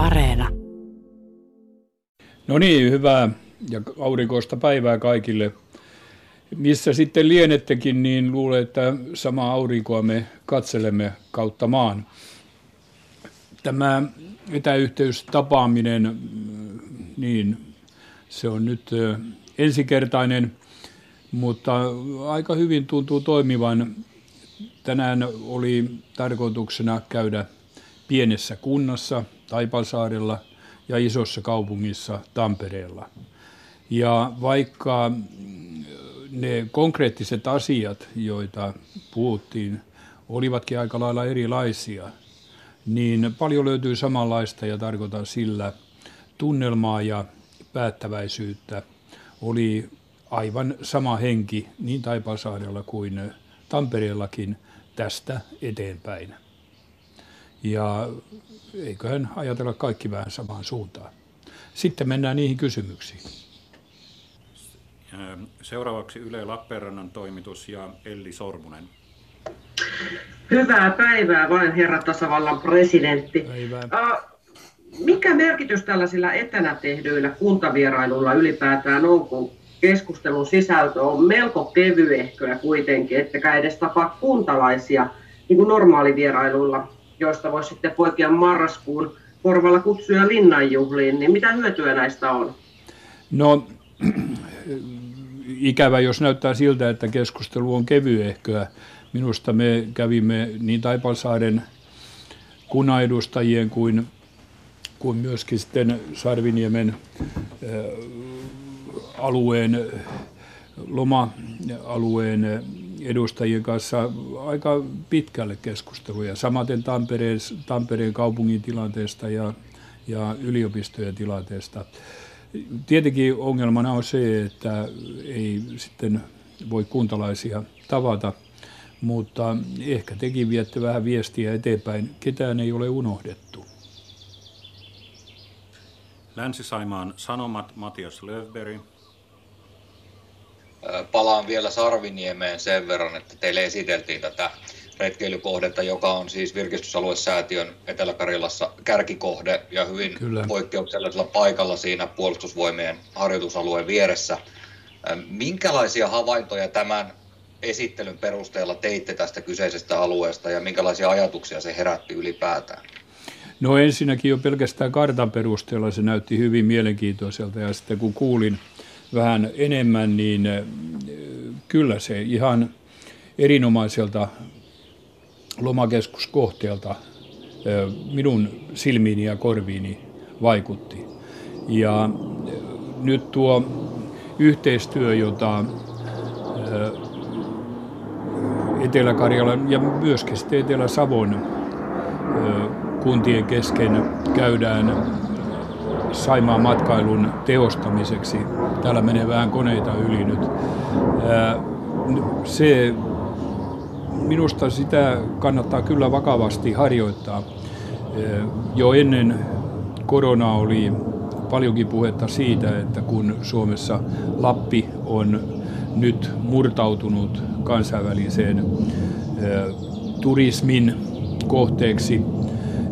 Areena. No niin, hyvää ja aurinkoista päivää kaikille. Missä sitten lienettekin, niin luulen, että sama aurinkoa me katselemme kautta maan. Tämä etäyhteystapaaminen, niin se on nyt ensikertainen, mutta aika hyvin tuntuu toimivan. Tänään oli tarkoituksena käydä pienessä kunnassa Taipalsaarella ja isossa kaupungissa Tampereella. Ja vaikka ne konkreettiset asiat, joita puhuttiin, olivatkin aika lailla erilaisia, niin paljon löytyy samanlaista ja tarkoitan sillä tunnelmaa ja päättäväisyyttä. Oli aivan sama henki niin Taipalsaarella kuin Tampereellakin tästä eteenpäin. Ja eiköhän ajatella kaikki vähän samaan suuntaan. Sitten mennään niihin kysymyksiin. Seuraavaksi Yle Lappeenrannan toimitus ja Elli Sormunen. Hyvää päivää vain, herra tasavallan presidentti. Päivää. Mikä merkitys tällaisilla etänä tehdyillä kuntavierailulla ylipäätään on, kun keskustelun sisältö on melko kevyehköä kuitenkin, ettekä edes tapaa kuntalaisia niin kuin normaalivierailuilla, joista voisi sitten poikia marraskuun korvalla kutsuja linnanjuhliin, niin mitä hyötyä näistä on? No ikävä, jos näyttää siltä, että keskustelu on kevyehköä. Minusta me kävimme niin Taipalsaaren kunnaedustajien kuin, kuin myöskin sitten Sarviniemen alueen, loma-alueen edustajien kanssa aika pitkälle keskusteluja. Samaten Tampereen, Tampereen kaupungin tilanteesta ja, ja yliopistojen tilanteesta. Tietenkin ongelmana on se, että ei sitten voi kuntalaisia tavata, mutta ehkä tekin viette vähän viestiä eteenpäin. Ketään ei ole unohdettu. Länsi-Saimaan Sanomat, Matias Löfberg. Palaan vielä Sarviniemeen sen verran, että teille esiteltiin tätä retkeilykohdetta, joka on siis virkistysaluesäätiön Etelä-Karjalassa kärkikohde ja hyvin Kyllä. poikkeuksellisella paikalla siinä puolustusvoimien harjoitusalueen vieressä. Minkälaisia havaintoja tämän esittelyn perusteella teitte tästä kyseisestä alueesta ja minkälaisia ajatuksia se herätti ylipäätään? No ensinnäkin jo pelkästään kartan perusteella se näytti hyvin mielenkiintoiselta ja sitten kun kuulin vähän enemmän, niin kyllä se ihan erinomaiselta lomakeskuskohteelta minun silmiini ja korviini vaikutti. Ja nyt tuo yhteistyö, jota Etelä-Karjalan ja myöskin Etelä-Savon kuntien kesken käydään Saimaan matkailun teostamiseksi. Täällä menee vähän koneita yli nyt. Se minusta sitä kannattaa kyllä vakavasti harjoittaa. Jo ennen koronaa oli paljonkin puhetta siitä, että kun Suomessa Lappi on nyt murtautunut kansainväliseen turismin kohteeksi,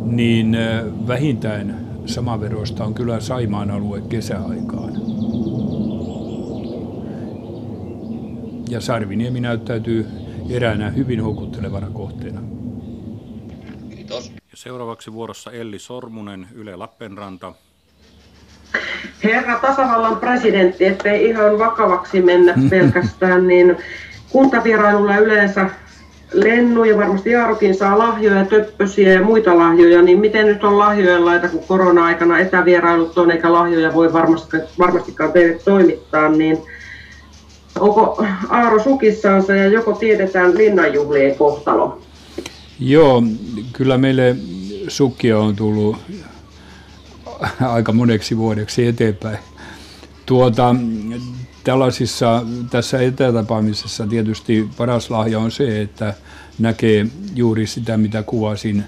niin vähintään samaverosta on kyllä Saimaan alue kesäaikaan. Ja Sarviniemi näyttäytyy eräänä hyvin houkuttelevana kohteena. Kiitos. Ja seuraavaksi vuorossa Elli Sormunen, Yle Lappenranta. Herra tasavallan presidentti, ettei ihan vakavaksi mennä pelkästään, niin kuntavierailulla yleensä Lennu ja varmasti Jaarukin saa lahjoja, töppösiä ja muita lahjoja, niin miten nyt on lahjojen laita, kun korona-aikana etävierailut on, eikä lahjoja voi varmastikaan, teille toimittaa, niin onko Aaro sukissaansa ja joko tiedetään linnanjuhlien kohtalo? Joo, kyllä meille sukkia on tullut aika moneksi vuodeksi eteenpäin. Tuota, tällaisissa, tässä etätapaamisessa tietysti paras lahja on se, että näkee juuri sitä, mitä kuvasin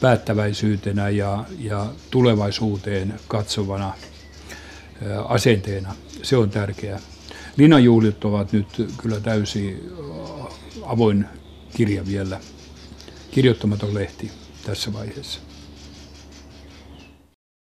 päättäväisyytenä ja, ja tulevaisuuteen katsovana asenteena. Se on tärkeää. Linnanjuhlit ovat nyt kyllä täysin avoin kirja vielä, kirjoittamaton lehti tässä vaiheessa.